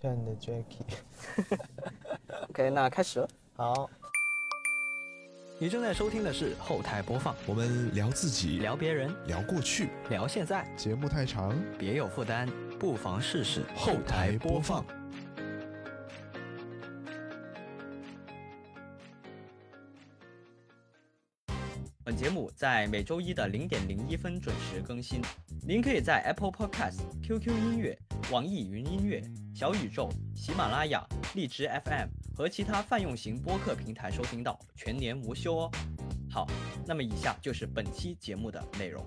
亲爱的 Jackie，OK，那开始了。好，你正在收听的是后台播放，我们聊自己，聊别人，聊过去，聊现在，节目太长，别有负担，不妨试试后台播放。本节目在每周一的零点零一分准时更新。您可以在 Apple Podcast、QQ 音乐、网易云音乐、小宇宙、喜马拉雅、荔枝 FM 和其他泛用型播客平台收听到，全年无休哦。好，那么以下就是本期节目的内容。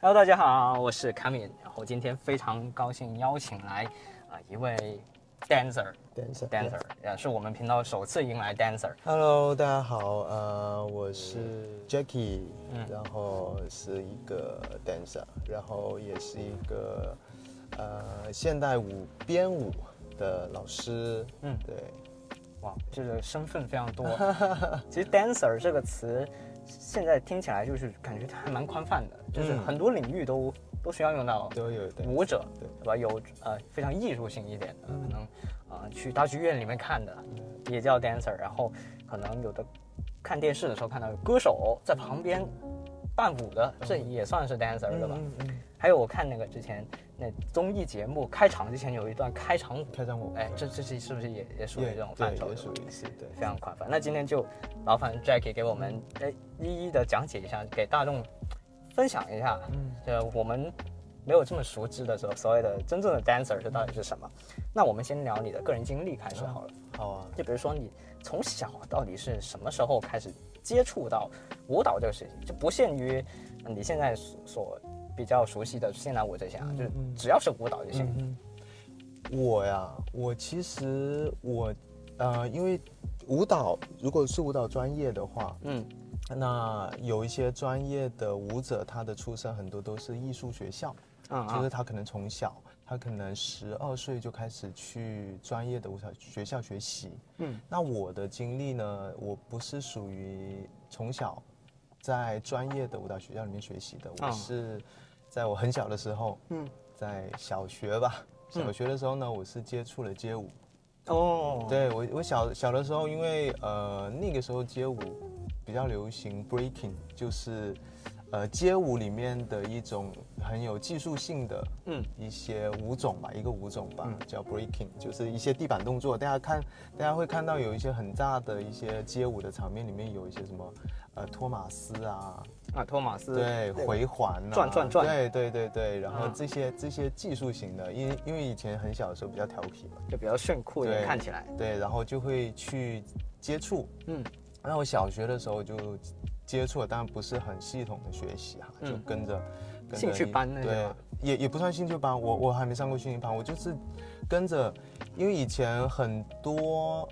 Hello，大家好，我是卡敏，然后今天非常高兴邀请来啊、一位 dancer dancer dancer，呃，是我们频道首次迎来 dancer。Hello，大家好，呃，我是 Jackie，、嗯然后是一个 dancer，然后也是一个呃现代舞编舞的老师，嗯。对，哇，这个身份非常多。其实 dancer 这个词现在听起来就是感觉它还蛮宽泛的，就是嗯。很多领域都都需要用到都有舞者，对对。吧？有呃非常艺术性一点的，可能啊、呃去大剧院里面看的也叫 dancer，然后可能有的看电视的时候看到有歌手在旁边伴舞的，这也算是 dancer 对吧？还有我看那个之前那综艺节目开场之前有一段开场舞，开场舞，哎，这这是是不是也也属于这种范畴？属于是，对，非常宽泛。那今天就劳烦 Jackie 给我们哎一一的讲解一下，给大众分享一下，嗯这我们没有这么熟知的时候，所谓的真正的 dancer 这到底是什么？那我们先聊你的个人经历开始好了。好啊，就比如说你从小到底是什么时候开始接触到舞蹈这个事情，就不限于你现在所所比较熟悉的现代舞这些啊，就只要是舞蹈就行。嗯，我呀，我其实我呃，因为舞蹈如果是舞蹈专业的话，嗯那有一些专业的舞者，他的出身很多都是艺术学校，嗯就是他可能从小，他可能十二岁就开始去专业的舞蹈学校学习。嗯，那我的经历呢，我不是属于从小在专业的舞蹈学校里面学习的，啊我是在我很小的时候，嗯，在小学吧，嗯。小学的时候呢，我是接触了街舞。哦，对我，我小小的时候，因为呃那个时候街舞比较流行 breaking，就是呃街舞里面的一种很有技术性的嗯。一些舞种吧，一个舞种吧，嗯。叫 breaking，就是一些地板动作。大家看，大家会看到有一些很大的一些街舞的场面，里面有一些什么呃托马斯啊，啊，托马斯对，回环啊，转转转对对对对，然后啊这些这些技术型的，因为因为以前很小的时候比较调皮嘛。就比较炫酷一点，看起来。对，然后就会去接触。嗯那我小学的时候就接触了，当然不是很系统的学习哈，就嗯跟着、兴趣班那些吗，也也不算兴趣班，我我还没上过兴趣班，我就是跟着，因为以前很多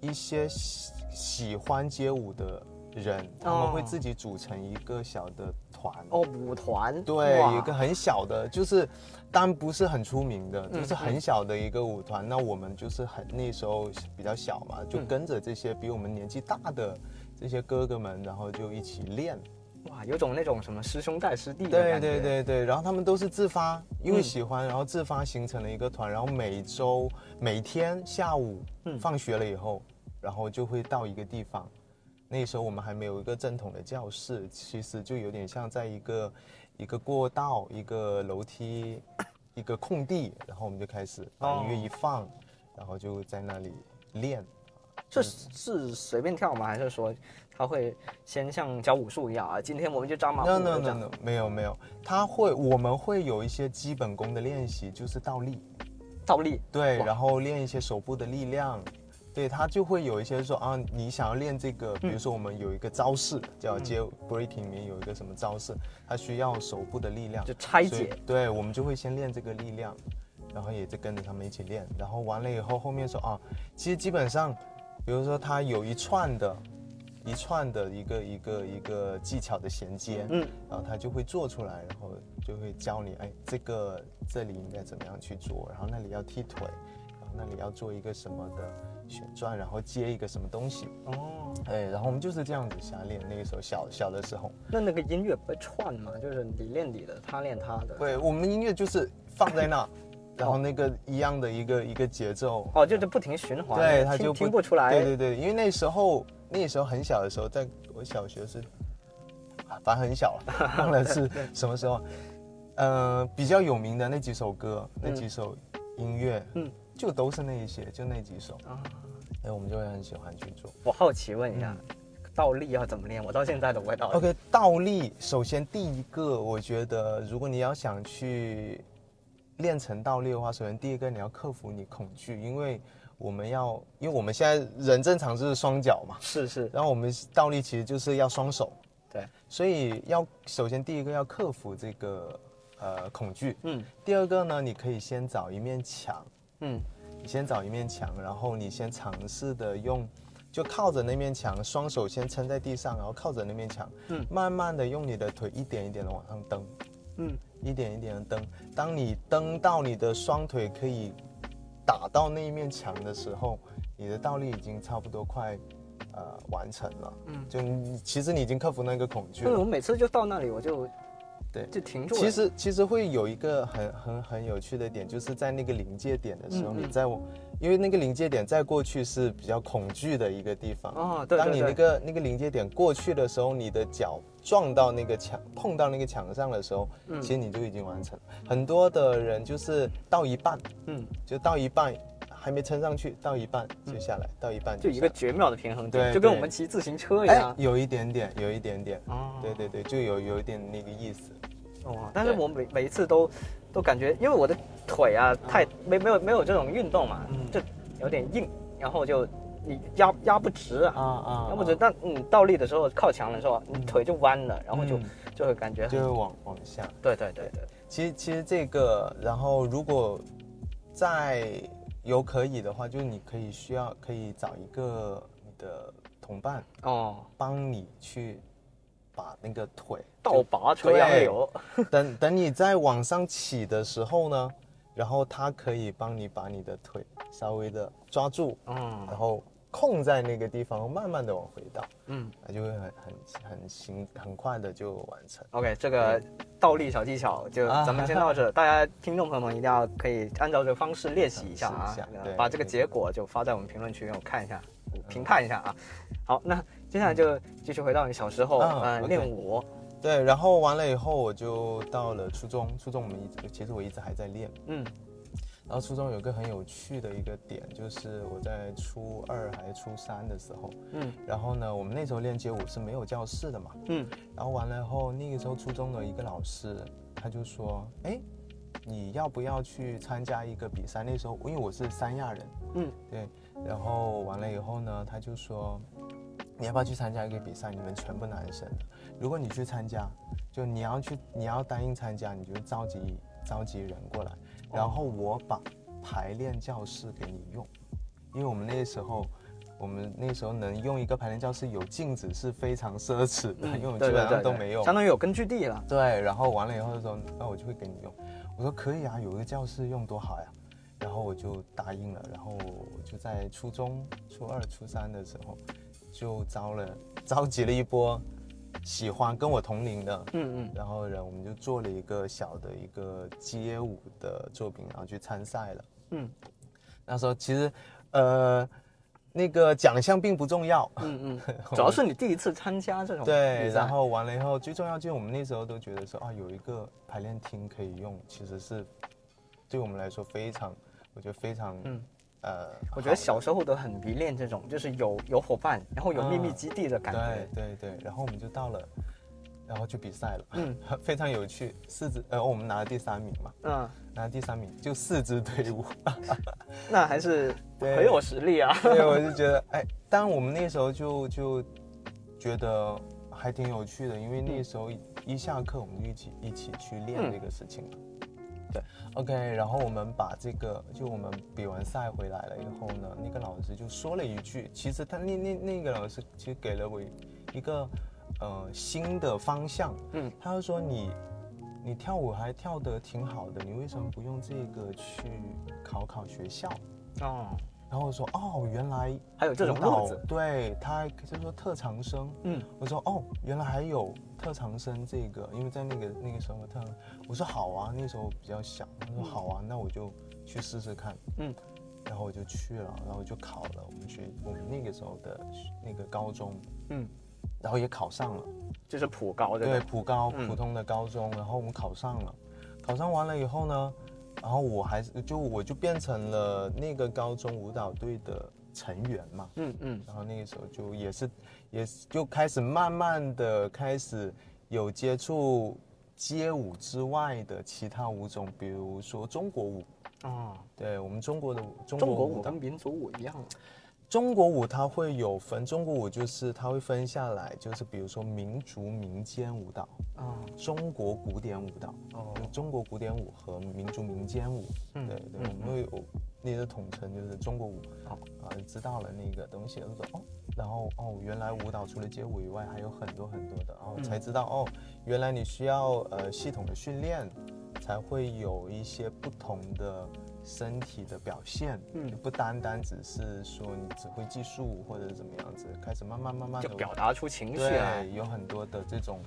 一些喜喜欢街舞的人，他们会哦自己组成一个小的团。哦，舞团。对，有一个很小的，就是当然不是很出名的，嗯就是很小的一个舞团。那我们就是很那时候比较小嘛，就嗯跟着这些比我们年纪大的这些哥哥们，然后就一起练。哇，有种那种什么师兄带师弟的对感觉。对对对，然后他们都是自发，因为嗯喜欢，然后自发形成了一个团，然后每周每天下午嗯放学了以后，然后就会到一个地方。那时候我们还没有一个正统的教室，其实就有点像在一个一个过道、一个楼梯、一个空地，然后我们就开始把音乐一放，然后就在那里练。这是随便跳吗？还是说他会先像教武术一样啊？今天我们就扎马步 no 这 no no no，没有没有，他会我们会有一些基本功的练习，就是倒立。倒立。对，然后练一些手部的力量，对他就会有一些说啊，你想要练这个，比如说我们有一个招式叫接 breaking 里面有一个什么招式，它需要手部的力量，就拆解。对，我们就会先练这个力量，然后也就跟着他们一起练，然后完了以后后面说啊，其实基本上，比如说它有一串的。一串的一个一个一个技巧的衔接，嗯，然后他就会做出来，然后就会教你，哎，这个这里应该怎么样去做，然后那里要踢腿，然后那里要做一个什么的旋转，然后接一个什么东西，哦，哎，然后我们就是这样子瞎练。那个时候小小的时候，那那个音乐不会串吗？就是你练你的，他练他的。对，我们音乐就是放在那，然后那个一样的一个一个节奏，哦，就是不停循环，对，他就听听不出来。对对对，因为那时候那时候很小的时候，在我小学是，反正很小了，忘了是什么时候。呃，比较有名的那几首歌，那几首音乐，嗯，就都是那一些，就那几首。啊，哎，我们就会很喜欢去做。我好奇问一下，倒立要怎么练？我到现在都不会倒立。OK，倒立，首先第一个，我觉得如果你要想去练成倒立的话，首先第一个你要克服你恐惧，因为我们要，因为我们现在人正常就是双脚嘛，是是，然后我们倒立其实就是要双手，对，所以要首先第一个要克服这个呃恐惧，嗯。第二个呢，你可以先找一面墙，嗯你先找一面墙，然后你先尝试的用，就靠着那面墙，双手先撑在地上，然后靠着那面墙，嗯慢慢的用你的腿一点一点的往上蹬，嗯，一点一点的蹬。当你蹬到你的双腿可以打到那一面墙的时候，你的倒立已经差不多快呃完成了。嗯就你其实你已经克服那个恐惧了因为我。每次就到那里我就对就停住了。其实其实会有一个很很很有趣的点，就是在那个临界点的时候，你在我，因为那个临界点在过去是比较恐惧的一个地方。哦，对对对，当你那个那个临界点过去的时候，你的脚撞到那个墙，碰到那个墙上的时候，嗯其实你就已经完成了。很多的人就是到一半，嗯，就到一半还没撑上去，到一半就下来，到一半就一个绝妙的平衡点，对就跟我们骑自行车一哎样，。有一点点，有一点点，哦。对对对，就有有一点那个意思。哦，但是我每每一次都都感觉，因为我的腿啊太没没有没有这种运动嘛，嗯。就有点硬，然后就你压压不直啊，啊啊压不直。但你倒立的时候靠墙的时候，你腿就弯了，然后就嗯。就会感觉就会往往下。对对对对，其实其实这个，然后如果再有可以的话，就是你可以需要可以找一个你的同伴哦，帮你去把那个腿倒拔垂杨对柳，等 等你在往上起的时候呢，然后他可以帮你把你的腿稍微的抓住，嗯。然后控在那个地方，慢慢的往回倒，嗯那就会很很很行很快的就完成。，OK，这个倒立小技巧就啊咱们先到这，大家听众朋友们一定要可以按照这个方式练习一下啊把这个结果就发在我们评论区，让我看一下，评判一下啊。好，那接下来就继续回到你小时候，嗯练舞，对，然后完了以后，我就到了初中。初中我们一直其实我一直还在练。嗯然后初中有个很有趣的一个点，就是我在初二还是初三的时候，嗯然后呢，我们那时候练街舞是没有教室的嘛。嗯然后完了以后，那个时候初中的一个老师他就说：“哎，你要不要去参加一个比赛？”那时候因为我是三亚人，嗯对，然后完了以后呢，他就说，你要不要去参加一个比赛？你们全部男生的，如果你去参加，就你要去，你要答应参加，你就召集召集人过来，然后我把排练教室给你用，因为我们那时候。我们那时候能用一个排练教室有镜子是非常奢侈的，因为我们基本上都没有。相当于有根据地了。对，然后完了以后就说，那我就会给你用。我说可以啊，有一个教室用多好呀。然后我就答应了，然后我就在初中、初二、初三的时候，就招了 召集了一波喜欢跟我同龄的，嗯嗯。然后人，我们就做了一个小的一个街舞的作品，然后去参赛了。嗯。那时候其实，呃，那个奖项并不重要，嗯嗯，主要是你第一次参加这种对，然后完了以后，最重要就是我们那时候都觉得说啊，有一个排练厅可以用，其实是对我们来说非常，我觉得非常，嗯呃，我觉得小时候都很迷恋这种，就是有有伙伴，然后有秘密基地的感对觉。对对对，然后我们就到了，然后去比赛了，嗯 非常有趣，四支，呃，我们拿了第三名嘛，嗯，拿了第三名，就四支队伍，那还是很有实力啊。对，我就 觉得，哎，当然我们那时候就就觉得还挺有趣的，因为那时候一一下课我们就一起一起去练嗯这个事情了。对，OK，然后我们把这个，就我们比完赛回来了以后呢，那个老师就说了一句，其实他那那那个老师其实给了我一个呃新的方向，嗯，他就说你你跳舞还跳得挺好的，你为什么不用这个去考考学校？哦，然后我说哦，原来还有这种舞蹈路子。对他就是说特长生。嗯我说哦，原来还有特长生这个，因为在那个那个时候特长，我说好啊，那时候比较小，他说好啊，那我就去试试看，嗯，然后我就去了，然后就考了我们学我们那个时候的那个高中，嗯，然后也考上了，就是普高的，对，普高嗯。普通的高中，然后我们考上了，考上完了以后呢，然后我还是就我就变成了那个高中舞蹈队的成员嘛，嗯嗯。然后那个时候就也是也是就开始慢慢的开始有接触街舞之外的其他舞种，比如说中国舞。啊，对我们中国的舞中中国舞跟民族舞一样，中国舞它会有分，中国舞就是它会分下来，就是比如说民族民间舞蹈、啊。中国古典舞蹈，哦。就中国古典舞和民族民间舞。嗯对对，嗯我们会有那个统称就是中国舞。好。啊，知道了那个东西，就说哦，然后哦，原来舞蹈除了街舞以外还有很多很多的，然后嗯。才知道哦，原来你需要呃系统的训练，才会有一些不同的身体的表现，嗯。不单单只是说你只会技术或者怎么样子，开始慢慢慢慢的就表达出情绪来，对，有很多的这种，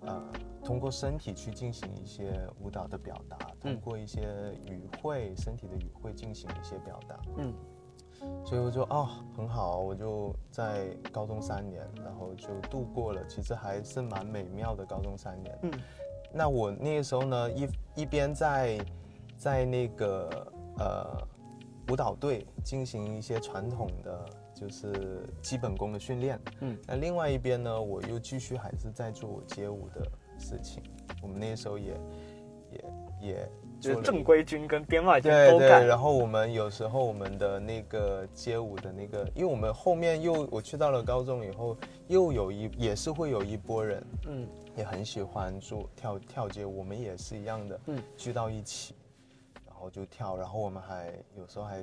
呃，通过身体去进行一些舞蹈的表达，通嗯。过一些语汇，身体的语汇进行一些表达。嗯所以我就哦很好，我就在高中三年，然后就度过了，其实还是蛮美妙的高中三年。嗯那我那个时候呢，一一边在在那个呃舞蹈队进行一些传统的就是基本功的训练，嗯那另外一边呢，我又继续还是在做我街舞的事情。我们那时候也也也就是正规军跟编外军对对，都干，然后我们有时候我们的那个街舞的那个，因为我们后面又我去到了高中以后，又有一也是会有一波人嗯。也很喜欢做跳跳街舞，我们也是一样的，嗯。聚到一起，然后就跳，然后我们还有时候还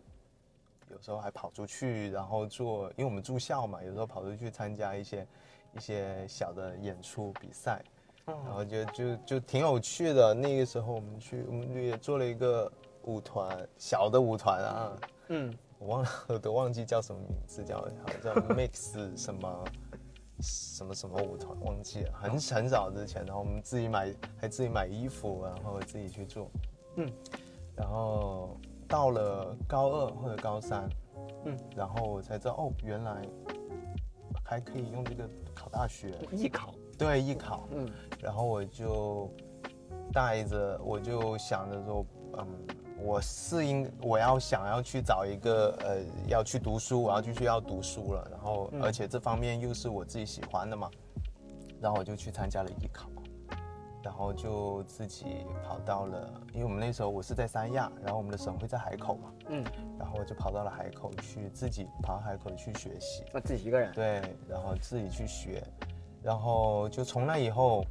有时候还跑出去，然后做，因为我们住校嘛，有时候跑出去参加一些一些小的演出比赛，然哦后就就就挺有趣的。那个时候我们去，我们也做了一个舞团，小的舞团啊，嗯我忘了，我都忘记叫什么名字，叫好像叫 Mix 什么什么什么舞团，忘记了，很很早之前。然后我们自己买，还自己买衣服，然后自己去做。嗯，然后到了高二或者高三，嗯，然后我才知道哦，原来还可以用这个考大学。艺考，对，艺考。嗯。然后我就带着，我就想着说，嗯，我是应我要想要去找一个呃，要去读书，我要继续要读书了。然后，嗯。而且这方面又是我自己喜欢的嘛，然后我就去参加了艺考，然后就自己跑到了，因为我们那时候我是在三亚，然后我们的省会在海口嘛，嗯，然后我就跑到了海口去，自己跑海口去学习。那自己一个人，对，然后自己去学，然后就从那以后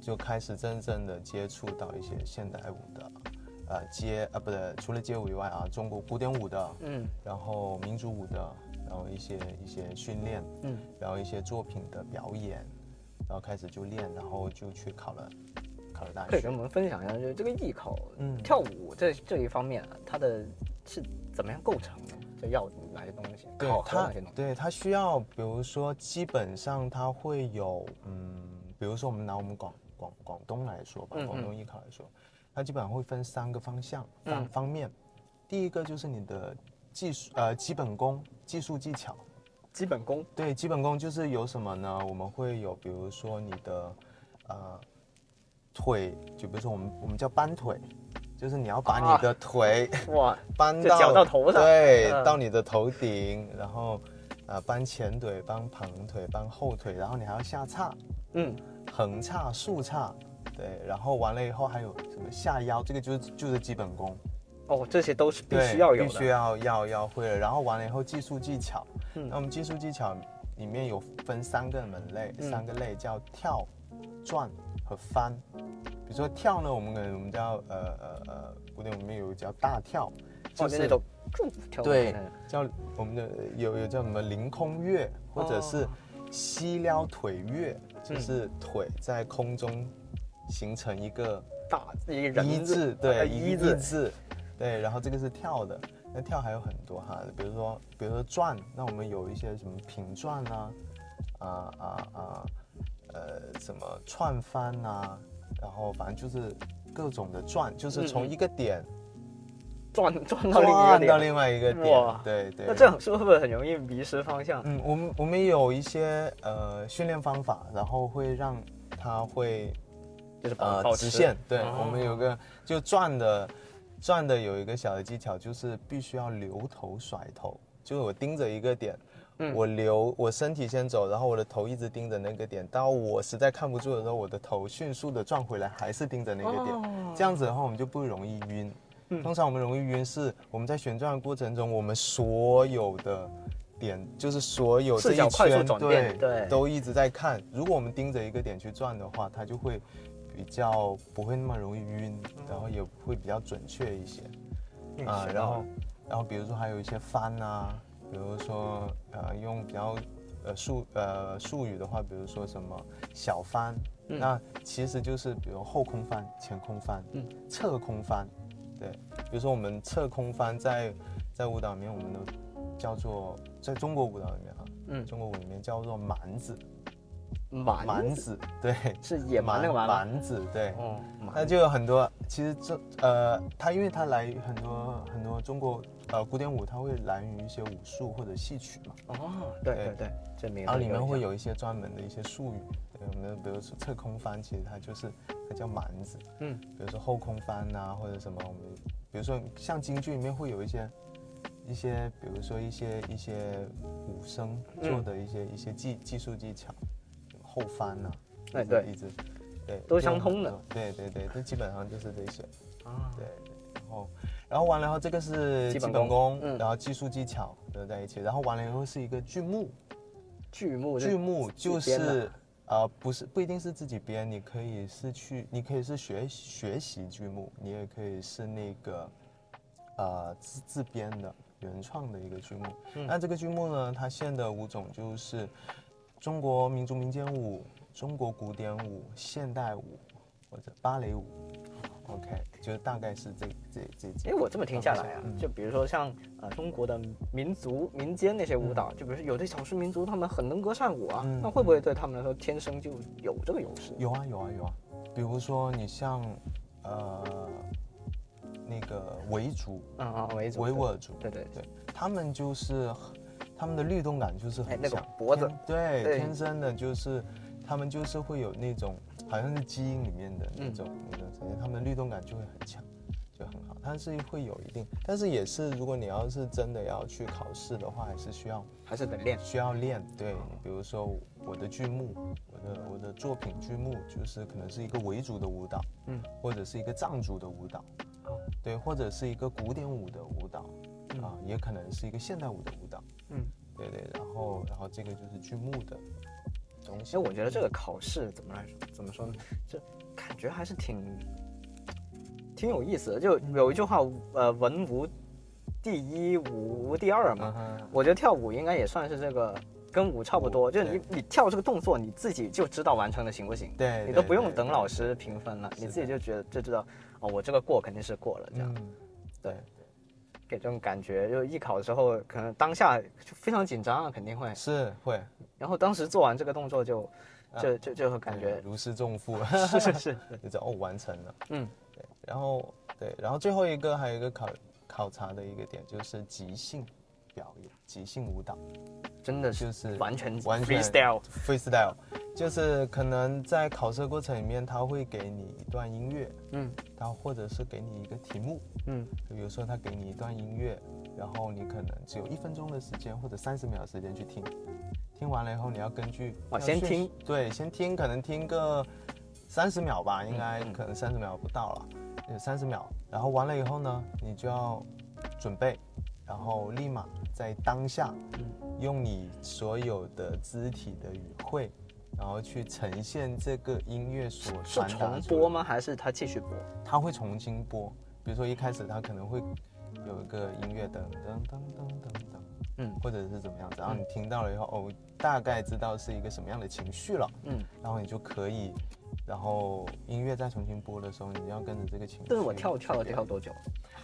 就开始真正的接触到一些现代舞的，呃街啊不对，除了街舞以外啊，中国古典舞的，嗯然后民族舞的，然后一些一些训练，嗯然后一些作品的表演，然后开始就练，然后就去考了考了大学可以跟。我们分享一下，就是这个艺考，嗯跳舞这这一方面啊，它的是怎么样构成的？就要哪些东西，对考核它哪些东西？对它需要，比如说，基本上它会有，嗯，比如说我们拿我们广广广东来说吧，广东艺考来说，它基本上会分三个方向方嗯方面。第一个就是你的技术，呃，基本功、技术技巧。基本功，对，基本功就是有什么呢？我们会有，比如说你的，呃，腿，就比如说我们我们叫搬腿，就是你要把啊你的腿、哇，搬到脚到头上对，嗯。到你的头顶，然后呃搬前腿、搬旁腿、搬后腿，然后你还要下叉、嗯，横叉、竖叉，对，然后完了以后还有什么下腰，这个就是就是基本功，哦，这些都是必须要有的，必须要要要会了。然后完了以后技术技巧，嗯。那我们技术技巧里面有分三个门类，嗯。三个类叫跳、转和翻。比如说跳呢，我们可能我们叫呃呃呃，古典里面有叫大跳，哦，就那种对，叫我们的有有叫什么凌空跃，或者是西撩腿跃，就是腿在空中形成一个大一个一字，呃对，一字一字，对，然后这个是跳的，那跳还有很多哈，比如说比如说转，那我们有一些什么平转啊，啊啊啊，呃，什么串翻啊，然后反正就是各种的转，就是从一个点转转到另一个点。到另外一个点，对对。那这样是不是很容易迷失方向？嗯，我们我们有一些呃训练方法，然后会让它会就是保呃直线。对，哦我们有个就转的转的有一个小的技巧，就是必须要留头甩头，就是我盯着一个点。嗯我留我身体先走，然后我的头一直盯着那个点，到我实在看不住的时候，我的头迅速的转回来，还是盯着那个点。哦这样子的话，我们就不容易晕。嗯通常我们容易晕是我们在旋转的过程中，我们所有的点，就是所有这一圈，对对都一直在看。如果我们盯着一个点去转的话，它就会比较不会那么容易晕，然后也会比较准确一些。嗯啊、然后然后比如说还有一些翻啊，比如说呃用比较呃术呃术语的话，比如说什么小翻，嗯。那其实就是比如后空翻、前空翻、嗯。侧空翻，对，比如说我们侧空翻在在舞蹈里面我们都叫做在中国舞蹈里面啊，嗯。中国舞里面叫做蛮子，蛮蛮子，对，是野蛮那个蛮子，对，嗯，那就有很多，其实这呃，他因为他来很多很多中国呃古典舞，他会来源于一些武术或者戏曲嘛，哦，对对。对，这名字然后里面会有有。一些专门的一些术语，对，我们比如说侧空翻，其实它就是它叫蛮子，嗯，比如说后空翻呐或者什么，我们比如说像京剧里面会有一些一些，比如说一些一些武生做的一些、一些技技术技巧，后翻呐、啊，哎对。一直对都相通的，对对对，这基本上就是这些。啊，对，然后然后完了以后，这个是基基本功然后技术技巧都在一起，然后完了以后是一个剧目，剧目剧目就是呃不是不一定是自己编，你可以是去，你可以是学学习剧目，你也可以是那个呃自自编的原创的一个剧目。嗯。那这个剧目呢，它现的舞种就是中国民族民间舞、中国古典舞、现代舞或者芭蕾舞。OK，就大概是这这这几哎，我这么听下来啊，嗯。就比如说像呃中国的民族民间那些舞蹈，就比如说有的少数民族他们很能歌善舞啊，嗯那会不会对他们来说天生就有这个优势？有啊有啊有啊，比如说你像呃那个维族、嗯啊，维族维吾尔族，对对对，对，他们就是他们的律动感就是哎那个很强，脖子。对对。天生的就是他们就是会有那种好像是基因里面的那种、那种他们的律动感就会很强。就很好，但是会有一定，但是也是，如果你要是真的要去考试的话，还是需要还是得练。需要练，对，比如说我的剧目，我的我的作品剧目就是可能是一个维族的舞蹈，嗯，或者是一个藏族的舞蹈，哦。对，或者是一个古典舞的舞蹈，嗯。啊，也可能是一个现代舞的舞蹈，后然后这个就是剧目的东西。其实我觉得这个考试怎么来说，怎么说呢？就感觉还是挺挺有意思的。就有一句话，呃，文无第一，武无第二嘛。我觉得跳舞应该也算是这个，跟舞差不多，就是你你跳这个动作，你自己就知道完成的行不行，对，你都不用等老，师评分了，你自己就觉得就知道，哦，我这个过肯定是过了，这样、嗯，对，给这种感觉，就艺考的时候，可能当下就非常紧张啊，肯定会，是会，然后当时做完这个动作就就就就会感觉对如释重负，是是是，就知道哦完成了。嗯，对，然后对，然后最后一个还有一个考考察的一个点就是即兴表演、即兴舞蹈，真的就是是完全完全 freestyle，freestyle，就是可能在考试过程里面，他会给你一段音乐，嗯。他或者是给你一个题目，嗯。比如说他给你一段音乐，然后你可能只有一分钟的时间或者三十秒的时间去听，听完了以后你要根据哦先听，对，先听，可能听个三十秒吧，应该嗯。可能三十秒不到了，有三十秒，然后完了以后呢，你就要准备，然后立马在当下，用你所有的肢体的语汇，然后去呈现这个音乐所传达重播吗？还是他继续播？它会重新播。比如说一开始它可能会有一个音乐噔噔噔噔噔噔，嗯或者是怎么样子，然后你听到了以后，哦，大概知道是一个什么样的情绪了，嗯，然后你就可以，然后音乐再重新播的时候，你要跟着这个情绪。但是我跳跳了跳多久？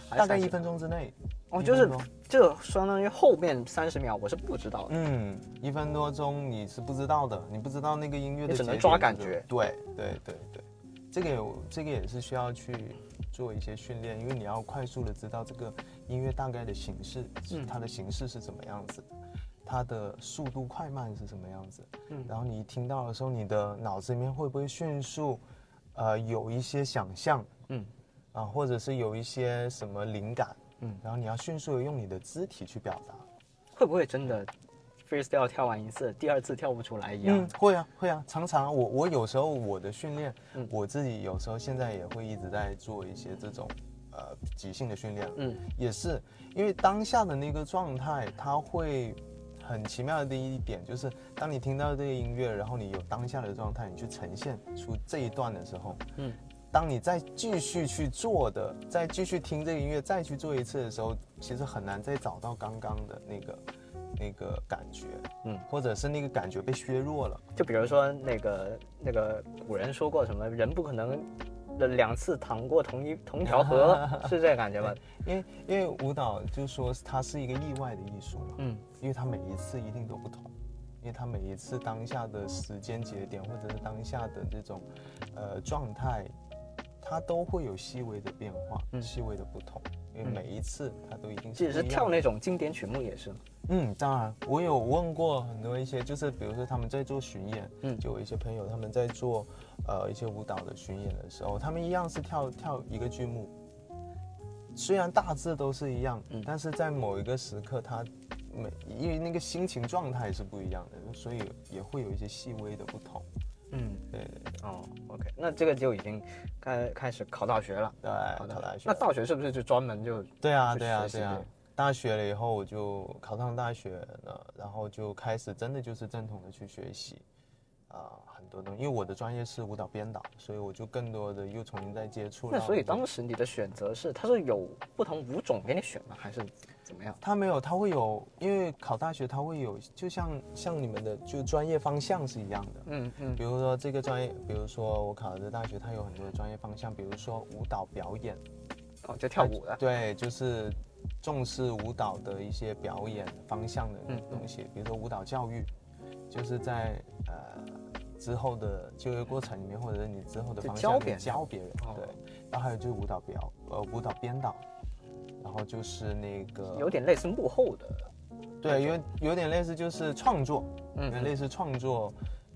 大概一分钟之内。哦，就是这相当于后面三十秒我是不知道的。嗯，一分多钟你是不知道的，你不知道那个音乐的你只能抓感觉对对对对，这个有这个也是需要去做一些训练，因为你要快速的知道这个音乐大概的形式，嗯它的形式是怎么样子的，它的速度快慢是什么样子，嗯。然后你一听到的时候，你的脑子里面会不会迅速，呃，有一些想象，嗯。啊，或者是有一些什么灵感，嗯。然后你要迅速的用你的肢体去表达。会不会真的 freestyle 跳完一次，第二次跳不出来一样？嗯？，会啊，会啊，常常啊我我有时候我的训练，嗯。我自己有时候现在也会一直在做一些这种呃即兴的训练，嗯。也是因为当下的那个状态，它会很奇妙的第一点就是，当你听到这个音乐，然后你有当下的状态，你去呈现出这一段的时候，嗯，当你再继续去做的，再继续听这个音乐，再去做一次的时候，其实很难再找到刚刚的那个那个感觉，嗯或者是那个感觉被削弱了。就比如说那个那个古人说过什么，人不可能两次淌过同一同条 河，是这感觉吗？因为因为舞蹈就说它是一个意外的艺术嘛，嗯因为它每一次一定都不同，因为它每一次当下的时间节点或者是当下的这种呃状态，它都会有细微的变化，嗯细微的不同，因为嗯每一次它都一定即使是是不一样的跳那种经典曲目也是嘛。嗯，当然，我有问过很多一些，就是比如说他们在做巡演，嗯就有一些朋友他们在做呃一些舞蹈的巡演的时候，他们一样是跳跳一个剧目，虽然大致都是一样，嗯但是在某一个时刻，他每因为那个心情状态是不一样的，所以也会有一些细微的不同。嗯，对。对对哦，OK，那这个就已经开开始考大学了。对，考考大学。那大学是不是就专门就对啊，对啊，对啊。大学了以后，我就考上大学了，然后就开始真的就是正统的去学习，啊、很多东西。因为我的专业是舞蹈编导，所以我就更多的又重新再接触了。那所以当时你的选择是，它是有不同舞种给你选吗？还是怎么样？他没有，他会有，因为考大学他会有，就像像你们的就专业方向是一样的。嗯嗯比如说这个专业，比如说我考的大学，它有很多的专业方向，比如说舞蹈表演，哦，就跳舞的。对，就是重视舞蹈的一些表演方向的嗯东西，比如说舞蹈教育，就是在呃之后的就业过程里面，或者是你之后的方向你教别人教别人，哦对。然后还有就是舞蹈表呃舞蹈编导，然后就是那个有点类似幕后的。对，有有点类似就是创作，嗯有点类似创作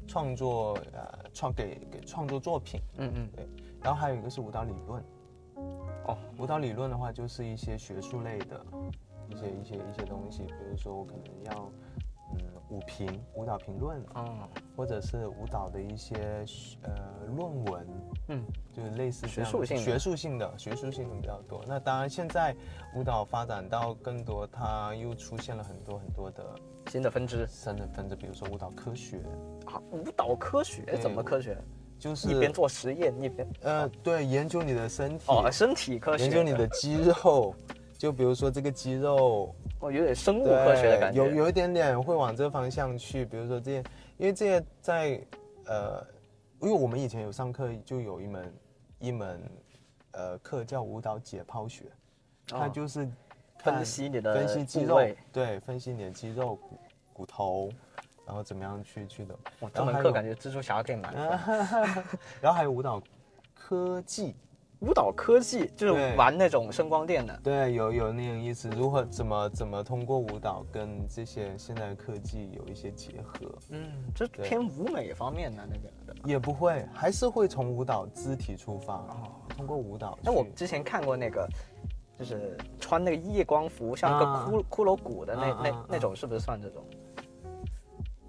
创作呃创给给创作作品，嗯嗯对然后还有一个是舞蹈理论。哦，舞蹈理论的话，就是一些学术类的一些一些一些东西，比如说我可能要嗯舞评、舞蹈评论，嗯或者是舞蹈的一些呃论文，嗯。就是类似学术性的。学术性的学术性的比较多。那当然，现在舞蹈发展到更多，它又出现了很多很多的新的分支。新的分支，比如说舞蹈科学，啊，舞蹈科学？怎么科学？就是一边做实验一边呃对研究你的身体，哦，身体科学，研究你的肌肉，就比如说这个肌肉。哦，有点生物科学的感觉。有有一点点会往这方向去，比如说这些，因为这些在呃，因为我们以前有上课就有一门一门呃课叫舞蹈解剖学，它哦就是看分析你的分析肌肉，对，分析你的肌肉骨骨头，然后怎么样去去的，哇，这门课感觉蜘蛛侠可以满分。然后还有舞蹈科技，舞蹈科技就是玩那种声光电的。对，有有那种意思，如何怎么怎么通过舞蹈跟这些现代科技有一些结合。嗯，这对偏舞美方面的那个的。也不会，还是会从舞蹈肢体出发，哦通过舞蹈去。那我之前看过那个，就是穿那个夜光服，像一个啊骷骷髅骨的那那那种，是不是算这种？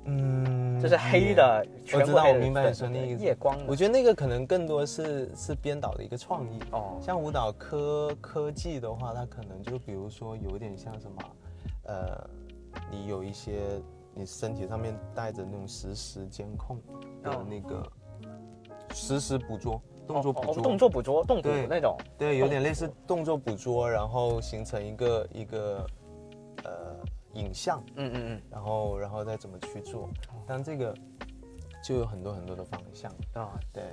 嗯，就是黑的，也，我知道，全部黑的我明白你说那个夜光的。我觉得那个可能更多是是编导的一个创意。哦，像舞蹈科科技的话，它可能就比如说有点像什么，呃，你有一些你身体上面带着那种实时监控的哦那个实时捕捉动作捕捉，哦哦动作捕捉动那种。对，有点类似动作捕捉，然后形成一个一个呃影像，嗯嗯嗯。然后然后再怎么去做，但这个就有很多很多的方向。啊，对。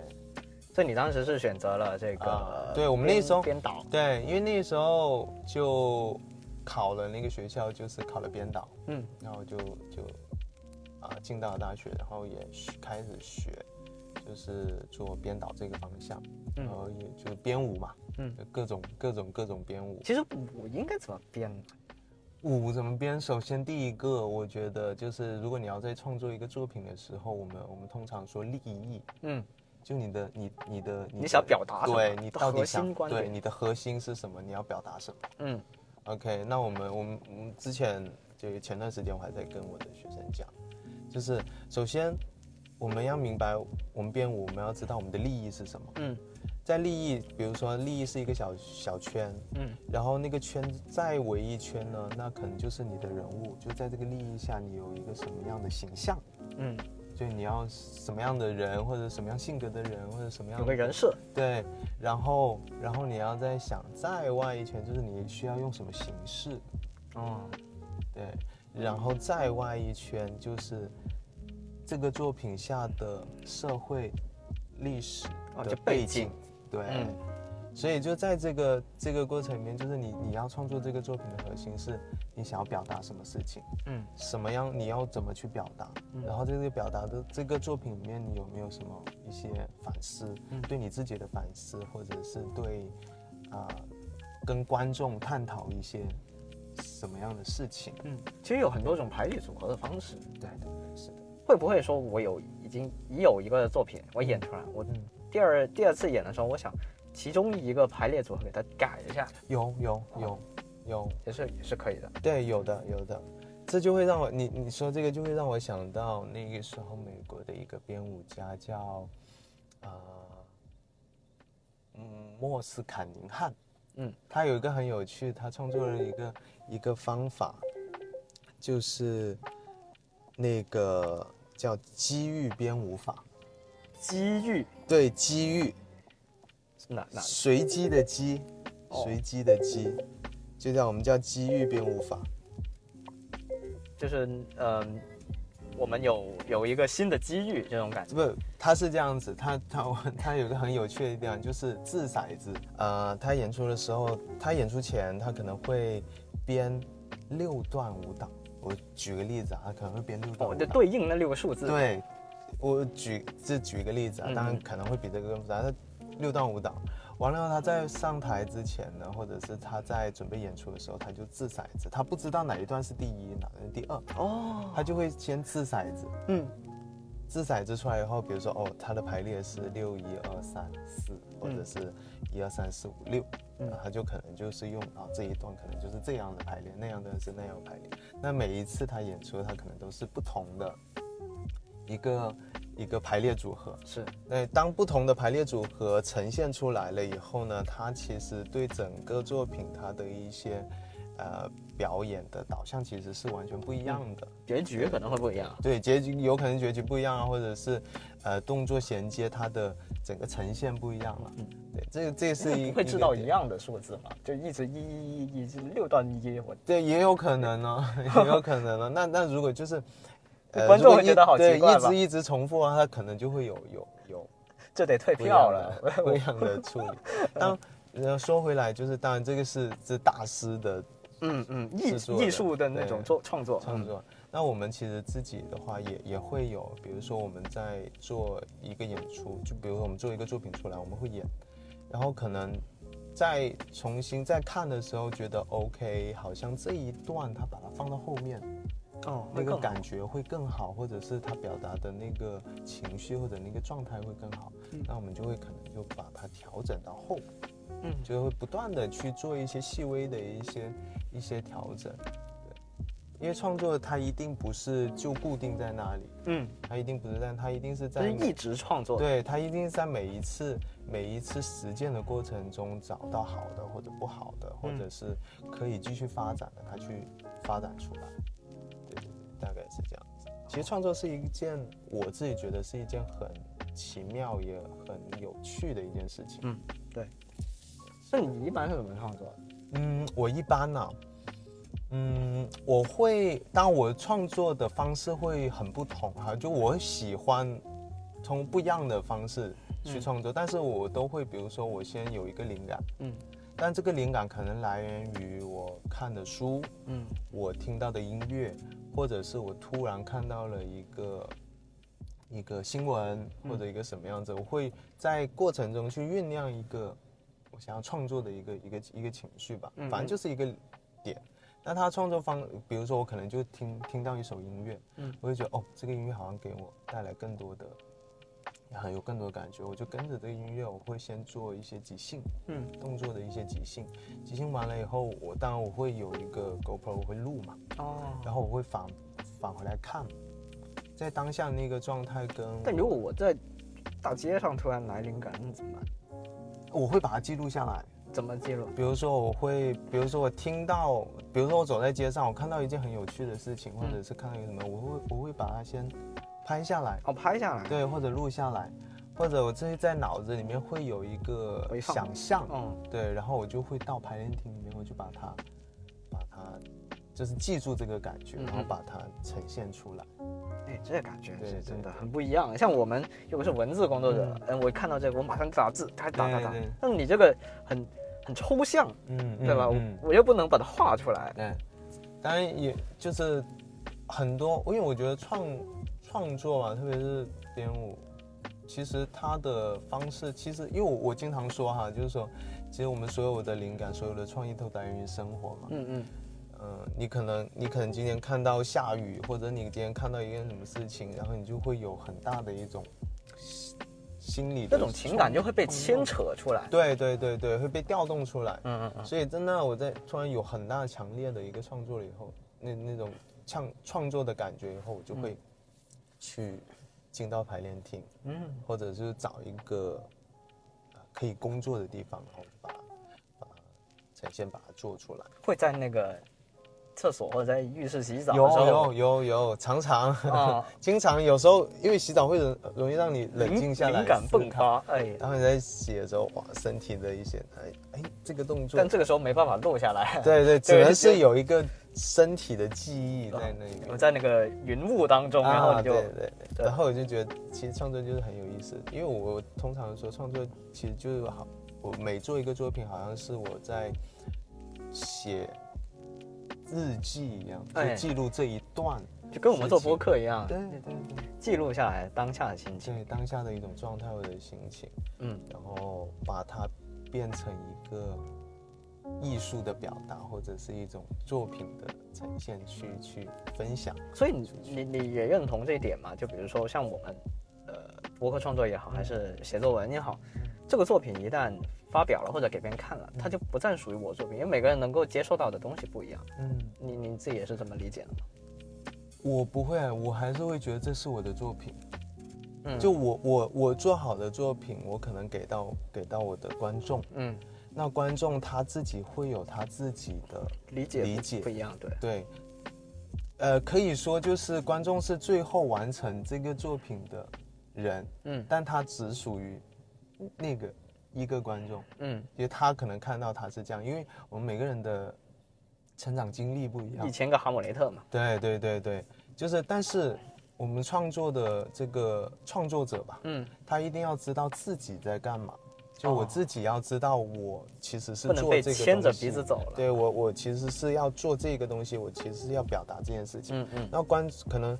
所以你当时是选择了这个啊，对我们那时候编导，对，因为那时候就考了那个学校，就是考了编导，嗯，然后就就啊进到了大学，然后也开始学，就是做编导这个方向。嗯。然后也就编舞嘛，嗯，各种各种各种编舞。其实舞应该怎么编呢？舞怎么编？首先第一个，我觉得就是如果你要在创作一个作品的时候，我们我们通常说立意，嗯，就你的你你的你的想表达什么对你到底想对你的核心是什么？你要表达什么嗯？OK，那我们我们我们之前就前段时间我还在跟我的学生讲，就是首先我们要明白，我们编舞我们要知道我们的利益是什么。嗯在利益，比如说利益是一个小小圈，嗯。然后那个圈再围一圈呢，那可能就是你的人物，就在这个利益下，你有一个什么样的形象，嗯，就你要什么样的人，或者什么样性格的人，或者什么样有的个人设。对，然后然后你要再想再外一圈，就是你需要用什么形式，嗯，对，然后再外一圈就是这个作品下的社会历史的背景对。嗯。所以就在这个这个过程里面，就是你你要创作这个作品的核心是你想要表达什么事情，嗯。什么样你要怎么去表达，然后这个表达的这个作品里面，你有没有什么一些反思，嗯。对你自己的反思，或者是对啊、跟观众探讨一些什么样的事情？嗯，其实有很多种排列组合的方式。对对对，是的，会不会说我有已经已有一个作品我演出来，我嗯第二第二次演的时候，我想其中一个排列组合给它改一下，有有有有，也是也是可以的。对，有的有的，这就会让我你你说这个就会让我想到那个时候美国的一个编舞家叫呃嗯莫斯坎宁汉，嗯，他有一个很有趣，他创作了一个一个方法，就是那个叫机遇编舞法，机遇对，机遇，哪哪随机的机，哦随机的机，就叫我们叫机遇编舞法。就是嗯、我们有有一个新的机遇这种感觉。不，他是这样子，他他他有个很有趣的地方，就是掷骰子。呃，他演出的时候，他演出前他可能会编六段舞蹈。我举个例子啊，他可能会编六段哦，就舞蹈。对应那六个数字。，对，我举这举一个例子啊，嗯当然可能会比这个更复杂。他六段舞蹈，完了后他在上台之前呢，或者是他在准备演出的时候，他就掷骰子，他不知道哪一段是第一，哪段是第二，哦，他就会先掷骰子。嗯掷骰子出来以后，比如说哦，他的排列是六一二三四，或者是一二三四五六，嗯那他就可能就是用啊这一段可能就是这样的排列，那样的是那样排列。那每一次他演出，他可能都是不同的一个一个排列组合。是那当不同的排列组合呈现出来了以后呢，它其实对整个作品它的一些呃表演的导向其实是完全不一样的。结局可能会不一样。对，结局有可能结局不一样啊，或者是，呃，动作衔接它的整个呈现不一样了。嗯，对，这个这是一会知道一，样的数字嘛？就一直一一一一直六段一，我对，也有可能呢，也有可能呢。那那如果就是，呃观众会觉得好对奇怪吧一直一直重复啊，他可能就会有有有这得退票了的。不一样的处理。当 呃说回来，就是当然这个是这大师的嗯嗯，艺术艺术的那种作创作，创作。那我们其实自己的话也也会有，比如说我们在做一个演出，就比如说我们做一个作品出来，我们会演，然后可能再重新再看的时候，觉得 OK，好像这一段他把它放到后面，哦，那个感觉会更好，或者是他表达的那个情绪或者那个状态会更好，那我们就会可能就把它调整到后，嗯。就会不断的去做一些细微的一些一些调整，对，因为创作它一定不是就固定在那里，嗯，它一定不是在，它一定是在就是一直创作。，对，它一定是在每一次每一次实践的过程中找到好的或者不好的，或者是可以继续发展的，它去发展出来。大概是这样子。其实创作是一件我自己觉得是一件很奇妙也很有趣的一件事情。嗯，对。那你一般是怎么创作？嗯，我一般呢、嗯，我会，当然我创作的方式会很不同哈，就我喜欢从不一样的方式去创作，但是我都会，比如说我先有一个灵感，嗯但这个灵感可能来源于我看的书，嗯我听到的音乐，或者是我突然看到了一个一个新闻或者一个什么样子，我会在过程中去酝酿一个我想要创作的一个一个一个情绪吧，嗯。反正就是一个点。那他创作方，比如说我可能就听听到一首音乐，嗯。我就觉得哦，这个音乐好像给我带来更多的，很有更多的感觉，我就跟着这个音乐，我会先做一些即兴，嗯动作的一些即兴，即兴完了以后，我当然我会有一个 GoPro 我会录嘛，哦。然后我会返返回来看，在当下那个状态跟但如果我在大街上突然来灵感，那怎么办？我会把它记录下来。怎么记录？比如说我会，比如说我听到，比如说我走在街上，我看到一件很有趣的事情，或者是看到一个什么，我会我会把它先拍下来，哦，拍下来。，对，或者录下来，或者我这些在脑子里面会有一个想象，嗯，对，然后我就会到排练厅里面，我就把它把它就是记住这个感觉，嗯然后把它呈现出来。哎，这个感觉对真的很不一样。像我们又不是文字工作者，嗯，我看到这个，我马上打字，他打打打。但是你这个很很抽象，嗯，对吧？我又不能把它画出来。对，当然也就是很多，因为我觉得创创作嘛，特别是编舞，其实它的方式，其实因为我我经常说哈，就是说，其实我们所有的灵感、所有的创意都来源于生活嘛。嗯嗯，呃，你可能你可能今天看到下雨，或者你今天看到一件什么事情，然后你就会有很大的一种心心理的那种情感就会被牵。扯出来。对对对对，会被调动出来。嗯嗯嗯。所以真的，我在突然有很大强烈的一个创作了以后，那那种创创作的感觉以后，我就会去进到排练厅，嗯，或者是找一个呃可以工作的地方，然后把它把它呈现，把它做出来。会在那个厕所或者在浴室洗澡的有时候有有有，常常啊，经常有时候因为洗澡会容容易让你冷静下来，灵感迸。发。哎，然后你在洗的时候，哇，身体的一些哎哎这个动作但，这个时候没办法录下来。对 对，只能是有一个身体的记忆在那里面。我在那个云雾当中，然后你就对对对，对。然后我就觉得其实创作就是很有意思，因为我通常说创作其实就是好，我每做一个作品好像是我在写日记一样，哎。就记录这一段，就跟我们做播客一样，对对对。记录下来当下的心情。对，当下的一种状态或者心情，嗯，然后把它变成一个艺术的表达，或者是一种作品的呈现去去分享。所以你你你也认同这一点嘛？就比如说像我们，呃，博客创作也好，还是写作文也好，这个作品一旦发表了或者给别人看了，它就不再属于我作品，因为每个人能够接受到的东西不一样。嗯。你你自己也是这么理解的吗？我不会，我还是会觉得这是我的作品。嗯就我我我做好的作品，我可能给到给到我的观众，嗯，那观众他自己会有他自己的理解理解。不一样，对。对，呃，可以说就是观众是最后完成这个作品的人，嗯。但他只属于那个一个观众，嗯，因为他可能看到他是这样，因为我们每个人的成长经历不一样。一，千个哈姆雷特嘛。对对对对，就是，但是我们创作的这个创作者吧，嗯，他一定要知道自己在干嘛。就我哦自己要知道，我其实是做这个牵着鼻子走了。对我，我其实是要做这个东西，我其实是要表达这件事情。嗯嗯那观可能，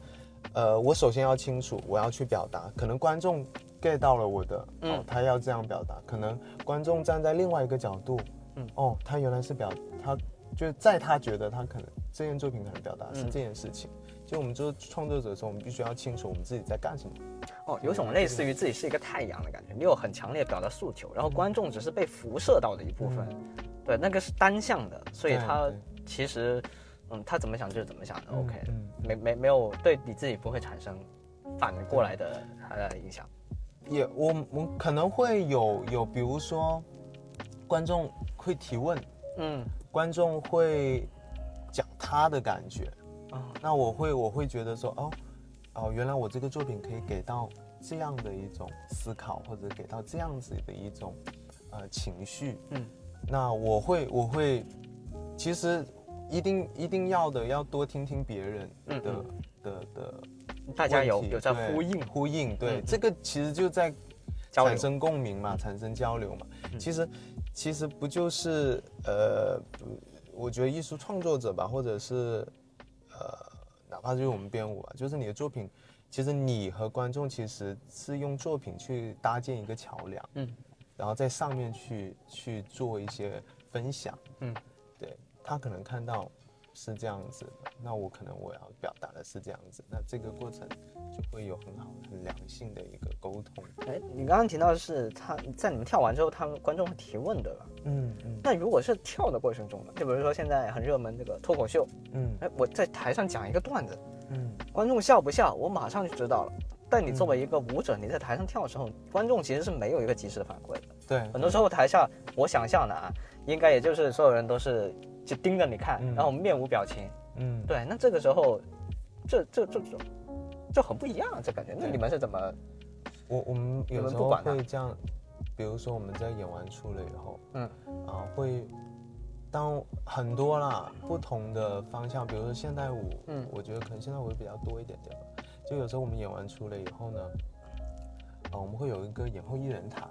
呃，我首先要清楚我要去表达，可能观众 get 到了我的，嗯哦，他要这样表达，可能观众站在另外一个角度，嗯哦，他原来是表他，就是在他觉得他可能这件作品可能表达的是嗯这件事情。就我们做创作者的时候，我们必须要清楚我们自己在干什么。哦，有种类似于自己是一个太阳的感觉，你有很强烈表达诉求，然后观众只是被辐射到的一部分，对，那个是单向的，所以对他其实，嗯，他怎么想就是怎么想的、嗯 o k 嗯。没没没有对你自己不会产生反过来的他的影响，也我我可能会有有，比如说观众会提问，嗯，观众会讲他的感觉，哦，那我会我会觉得说，哦哦，原来我这个作品可以给到这样的一种思考，或者给到这样子的一种呃情绪，嗯，那我会我会，其实一定一定要的，要多听听别人的、嗯嗯的的大家有有在呼应，呼应，对，这个其实就在产生共鸣嘛，产生交流嘛。嗯。其实其实不就是呃，我觉得艺术创作者吧，或者是呃，哪怕就是我们编舞啊，就是你的作品，其实你和观众其实是用作品去搭建一个桥梁，嗯，然后在上面去去做一些分享，嗯，对他可能看到是这样子的，那我可能我要表达的是这样子，那这个过程就会有很好很良性的一个沟通，哎，你刚刚提到的是他在你们跳完之后，他们观众会提问对吧？嗯嗯那如果是跳的过程中呢？就比如说现在很热门这个脱口秀，嗯哎，我在台上讲一个段子，嗯观众笑不笑，我马上就知道了。但你作为一个舞者，你在台上跳的时候，观众其实是没有一个及时的反馈的。对，很多时候台下，我想象的啊，应该也就是所有人都是就盯着你看，嗯然后面无表情。嗯对，那这个时候，这这这这就很不一样，这感觉。那你们是怎么？我我们有时候会这样，比如说我们在演完出了以后，嗯啊会当很多啦不同的方向，比如说现代舞，嗯我觉得可能现代舞会比较多一点点吧。就有时候我们演完出了以后呢，啊我们会有一个演后一人谈，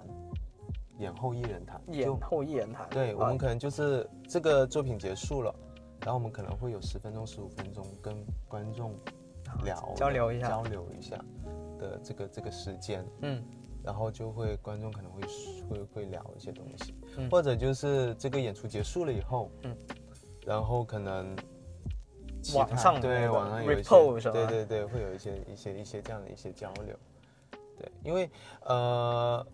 演后一人谈，演后一人谈？对，我啊们可能就是这个作品结束了，然后我们可能会有十分钟、十五分钟跟观众聊啊交流一下。交流一下的这个这个时间，嗯。然后就会观众可能会会会聊一些东西，嗯。或者就是这个演出结束了以后，嗯，然后可能其网上对网上有一些对对对，会有一些一些一些这样的一些交流，对，因为呃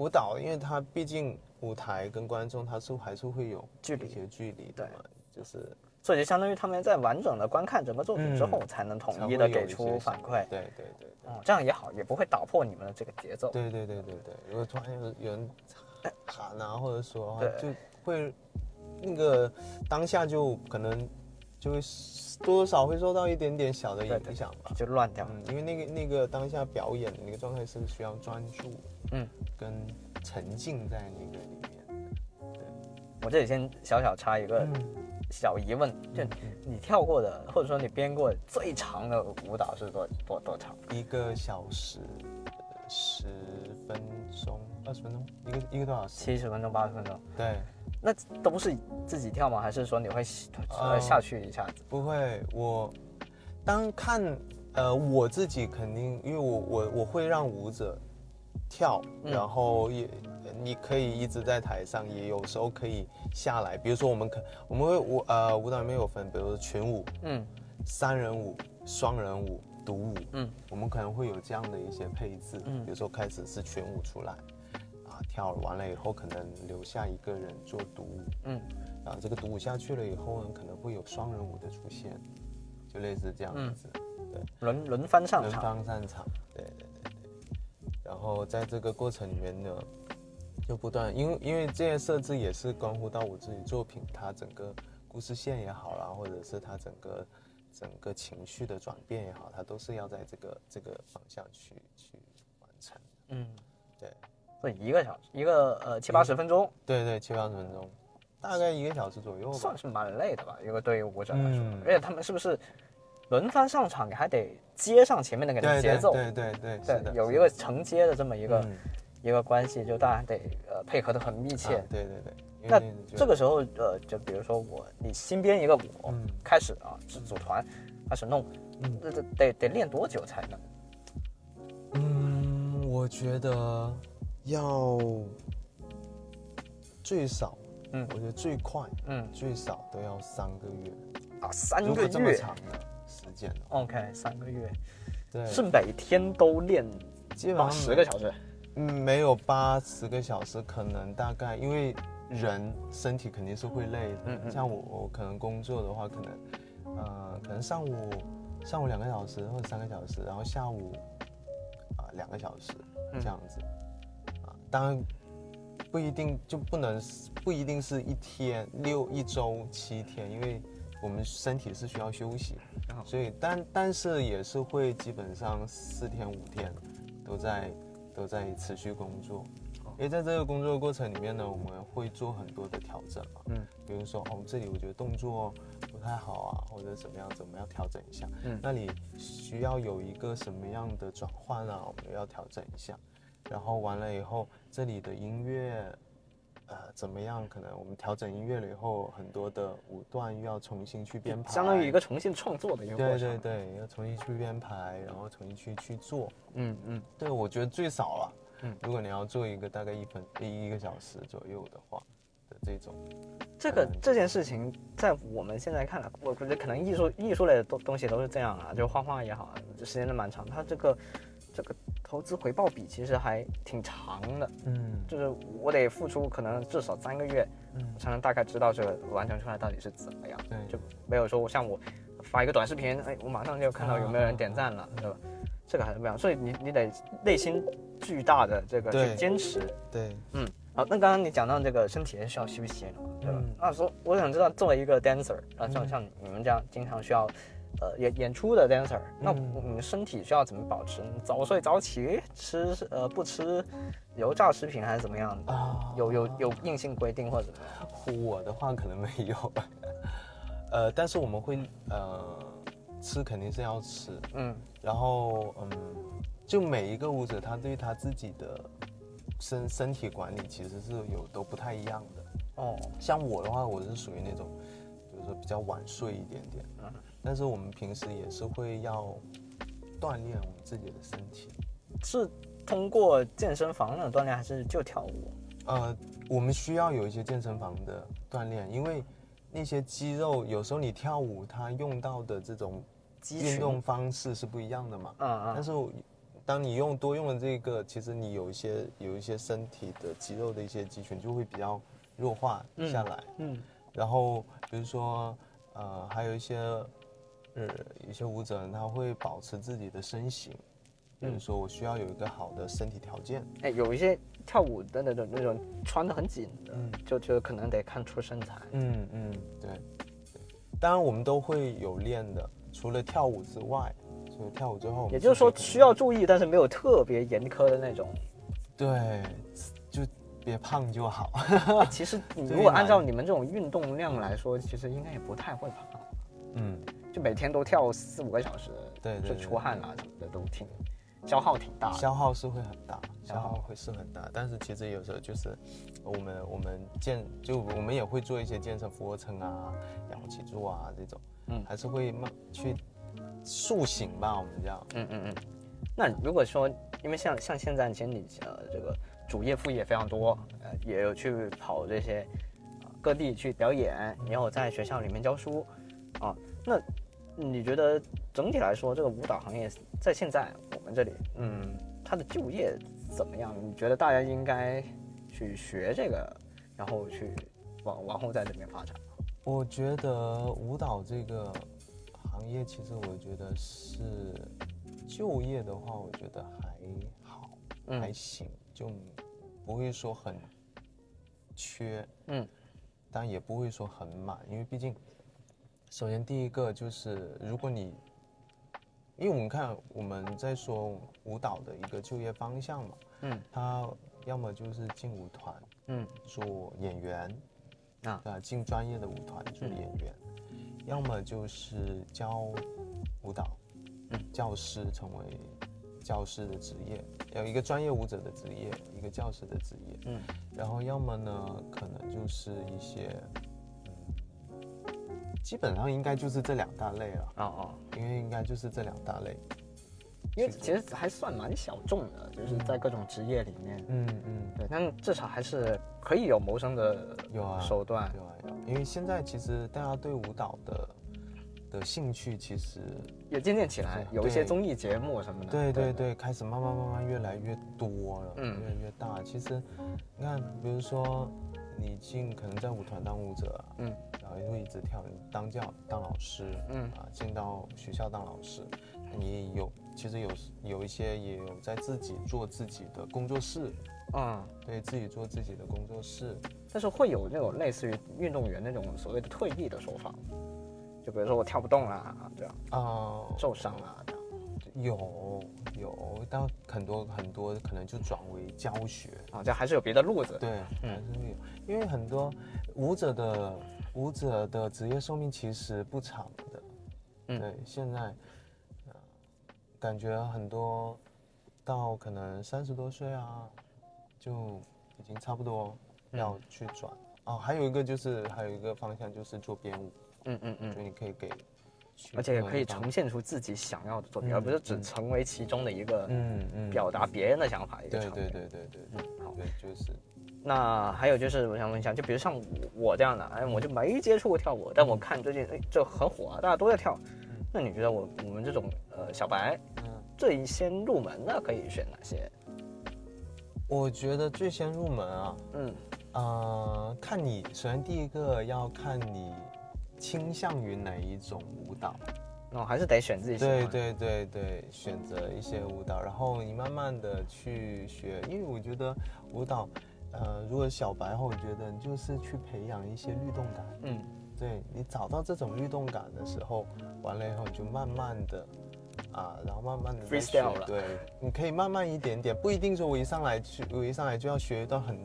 舞蹈，因为它毕竟舞台跟观众它是还是会有距离一些距离的嘛，就是所以就相当于他们在完整的观看整个作品之后，嗯才能统一的给出反想馈。对对对对。哦，这样也好，也不会打破你们的这个节奏。对对对对对，如果突然有有人喊啊，或者说就会那个当下就可能就会多多少会受到一点点小的对对影响吧。就乱掉。嗯，因为那个那个当下表演的那个状态是需要专注，嗯，跟沉浸在那个里面。我这里先小小插一个嗯小疑问，就你跳过的，或者说你编过最长的舞蹈是多多多长？一个小时十分钟、二十分钟，一个一个多小时。七十分钟、八十分钟？对，那都是自己跳吗？还是说你会呃呃下去一下子？不会，我当看呃我自己肯定，因为我我我会让舞者跳，嗯然后也你可以一直在台上，也有时候可以下来。比如说我们可我们会舞呃舞蹈里面有分，比如说群舞、嗯三人舞、双人舞、独舞，嗯我们可能会有这样的一些配置。嗯比如说开始是群舞出来。啊，跳完了以后，可能留下一个人做独舞，嗯。然后这个独舞下去了以后呢，可能会有双人舞的出现，就类似这样子，对。轮轮番上场。轮。番上场，对对对。对。然后在这个过程里面呢，就不断，因为因为这些设置也是关乎到我自己作品它整个故事线也好啦，或者是它整个整个情绪的转变也好，它都是要在这个这个方向去去完成。嗯，对所以一个小时，一个呃七八十分钟，对对，七八十分钟，大概一个小时左右吧算。是蛮累的吧？一个对于舞者来说，嗯而且他们是不是轮番上场，你还得接上前面那个节奏？对对对对，是的，有一个承接的这么一个、嗯一个关系，就大家得呃配合的很密切。啊对对对，那这个时候，呃，就比如说我，你新编一个舞，嗯开始啊，组组团，开始弄，嗯那这得得练多久才能？嗯，我觉得要最少，嗯。我觉得最快嗯。最少都要三个月，啊，三个月。这么长的时间，，OK，三个月，对，是每天都练基本上十个小时。嗯，没有八十个小时，可能大概因为人身体肯定是会累的。嗯嗯像我，我可能工作的话，可能，呃，可能上午上午两个小时或者三个小时，然后下午啊两、个小时嗯。这样子。啊，当然不一定就不能是不一定是一天六一周七天，因为我们身体是需要休息所以但但是也是会基本上四天五天都在都在持续工作。因为在这个工作过程里面呢，我们会做很多的调整嘛，嗯，比如说哦，这里我觉得动作不太好啊，或者怎么样，怎么样调整一下，嗯。那里需要有一个什么样的转换啊，我们要调整一下，然后完了以后，这里的音乐，呃怎么样，可能我们调整音乐了以后，很多的舞段又要重新去编排，相当于一个重新创作的一个过对程。对对，要重新去编排，然后重新去去做。嗯嗯，对，我觉得最少了。嗯如果你要做一个大概一分一一个小时左右的话的这种，这个这件事情在我们现在看来，我觉得可能艺术艺术类的东东西都是这样啊，就画画也好，时间都蛮长，它这个这个投资回报比其实还挺长的，嗯。就是我得付出可能至少三个月，嗯。才能大概知道这个完成出来到底是怎么样，对。就没有说我像我发一个短视频，哎，我马上就看到有没有人点赞了，对吧？这个还是不一样，所以你你得内心巨大的这个去坚持，对，嗯，好，那刚刚你讲到这个身体也需要休息的，对吧？嗯。那说我想知道，作为一个 dancer，啊，像像你们这样经常需要，呃，演演出的 dancer，那嗯身体需要怎么保持？早睡早起，吃呃不吃油炸食品还是怎么样的？啊有有有硬性规定或者怎么样？我的话可能没有，呃，但是我们会呃吃肯定是要吃，嗯然后嗯，就每一个舞者他对他自己的身身体管理其实是有都不太一样的。哦，像我的话，我是属于那种，比如说比较晚睡一点点，嗯但是我们平时也是会要锻炼我们自己的身体。是通过健身房的锻炼，还是就跳舞？呃，我们需要有一些健身房的锻炼，因为那些肌肉有时候你跳舞它用到的这种运动方式是不一样的嘛。嗯嗯，但是当你用多用了这个，其实你有一些有一些身体的肌肉的一些肌群就会比较弱化下来。嗯然后比如说呃，还有一些呃一些舞者他会保持自己的身形，比如说我需要有一个好的身体条件。哎，有一些跳舞的那种那种穿的很紧的，嗯就就可能得看出身材。嗯嗯，对。对当然我们都会有练的，除了跳舞之外，除了跳舞之后，也就是说需要注意，但是没有特别严苛的那种。对，就别胖就好。哎其实你如果按照你们这种运动量来说，其实应该也不太会胖，嗯，就每天都跳四五个小时，就对对对出汗啊什么的都挺消耗挺大的。消耗是会很大，消耗会是很大。但是其实有时候就是我们我们健就我们也会做一些健身俯卧撑啊、仰卧起坐啊这种，嗯还是会慢去塑形吧，我们叫。嗯嗯嗯。那如果说，因为像像现在，其实你呃这个主业副业非常多，呃也有去跑这些、呃各地去表演，也有在学校里面教书，啊，那你觉得整体来说，这个舞蹈行业在现在我们这里，嗯，它的就业怎么样？你觉得大家应该去学这个，然后去往往后在这边发展？我觉得舞蹈这个行业，其实我觉得是就业的话，我觉得还好，嗯还行，就不会说很缺，嗯，但也不会说很满，因为毕竟，首先第一个就是如果你，因为我们看我们在说舞蹈的一个就业方向嘛，嗯。它要么就是进舞团嗯。做演员，啊。呃，进专业的舞团做嗯演员，要么就是教舞蹈，嗯。教师成为教师的职业，有一个专业舞者的职业，一个教师的职业，嗯。然后要么呢，可能就是一些，嗯，基本上应该就是这两大类了，哦哦。因为应该就是这两大类，因为其实还算蛮小众的，就是在各种职业里面，嗯嗯，对，但至少还是可以有谋生的有啊手段。有啊有啊，因为现在其实大家对舞蹈的的兴趣其实也渐渐起来，有一些综艺节目什么的。对对对，开始慢慢慢慢越来越多了，嗯。越来越大。其实，你看，比如说你进可能在舞团当舞者啊，嗯然后也会一直跳，你当教当老师，嗯。啊，进到学校当老师，你也有其实有有一些也有在自己做自己的工作室，嗯，对自己做自己的工作室，但是会有那种类似于运动员那种所谓的退役的说法，就比如说我跳不动啦，这样啊、受伤啦，这样。有有，但很多很多可能就转为教学，啊，这还是有别的路子。对，还是会有，因为很多舞者的舞者的职业寿命其实不长的，嗯对，现在，呃，感觉很多到可能三十多岁啊，就已经差不多要去转。哦，还有一个就是还有一个方向就是做编舞，嗯嗯嗯就，你可以给，而且也可以呈现出自己想要的作品，嗯而不是只成为其中的一个嗯嗯，表达别人的想法一个对。对对对对对嗯，好。对，就是那还有就是，我想问一下，就比如像我我这样的，哎，我就没接触过跳舞，但我看最近哎这很火啊，大家都在跳。那你觉得我我们这种呃小白，嗯。最先入门的可以选哪些？我觉得最先入门啊，嗯呃，看你首先第一个要看你倾向于哪一种舞蹈，那哦，还是得选自己喜欢。对对对对，选择一些舞蹈，然后你慢慢的去学，因为我觉得舞蹈，呃，如果小白的话，我觉得就是去培养一些律动感，嗯对你找到这种律动感的时候，完了以后你就慢慢的。啊，然后慢慢的 Freestyle 了对，你可以慢慢一点点，不一定说我一上来去，我一上来就要学一段很、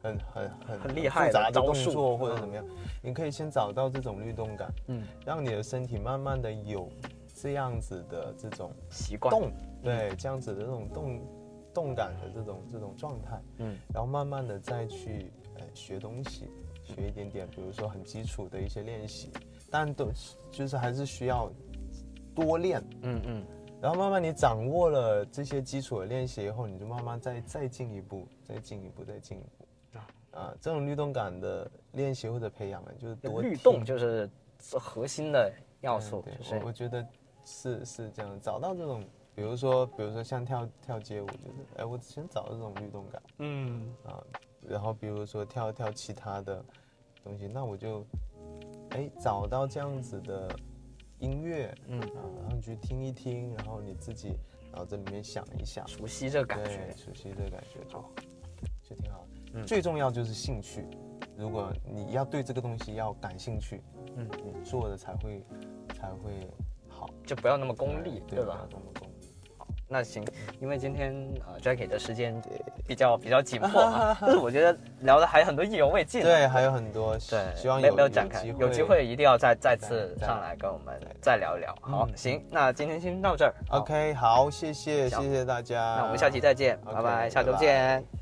很、很、很很厉害的的动作或者嗯怎么样，你可以先找到这种律动感，嗯，让你的身体慢慢的有这样子的这种习惯。动，对，这样子的这种动动感的这种这种状态，嗯。然后慢慢的再去呃学东西，学一点点，比如说很基础的一些练习，但都就是还是需要多练，嗯嗯。然后慢慢你掌握了这些基础的练习以后，你就慢慢再再进一步，再进一步，再进一步。啊，这种律动感的练习或者培养呢，就是多律动就是核心的要素，对就是。我我觉得是是这样，找到这种，比如说比如说像跳跳街舞，就是哎，我先找到这种律动感嗯啊，然后比如说跳跳其他的东西，那我就哎找到这样子的音乐嗯，啊，然后你去听一听，然后你自己脑子里面想一想，熟悉这个感对觉。熟悉这个感觉就就挺好的。嗯最重要就是兴趣，如果你要对这个东西要感兴趣，嗯你做的才会才会好，就不要那么功利，对对吧？？那么功利。那行，因为今天呃 Jackie 的时间比较比较紧迫啊，但是我觉得聊的还有很多意犹未尽啊。对，还有很多，对，希望有没有展开，有机会一定要再再次上来跟我们再再聊一聊。好，嗯行，那今天先到这儿。好 OK，好，谢谢，谢谢大家。那我们下期再见，拜拜，下周拜拜见。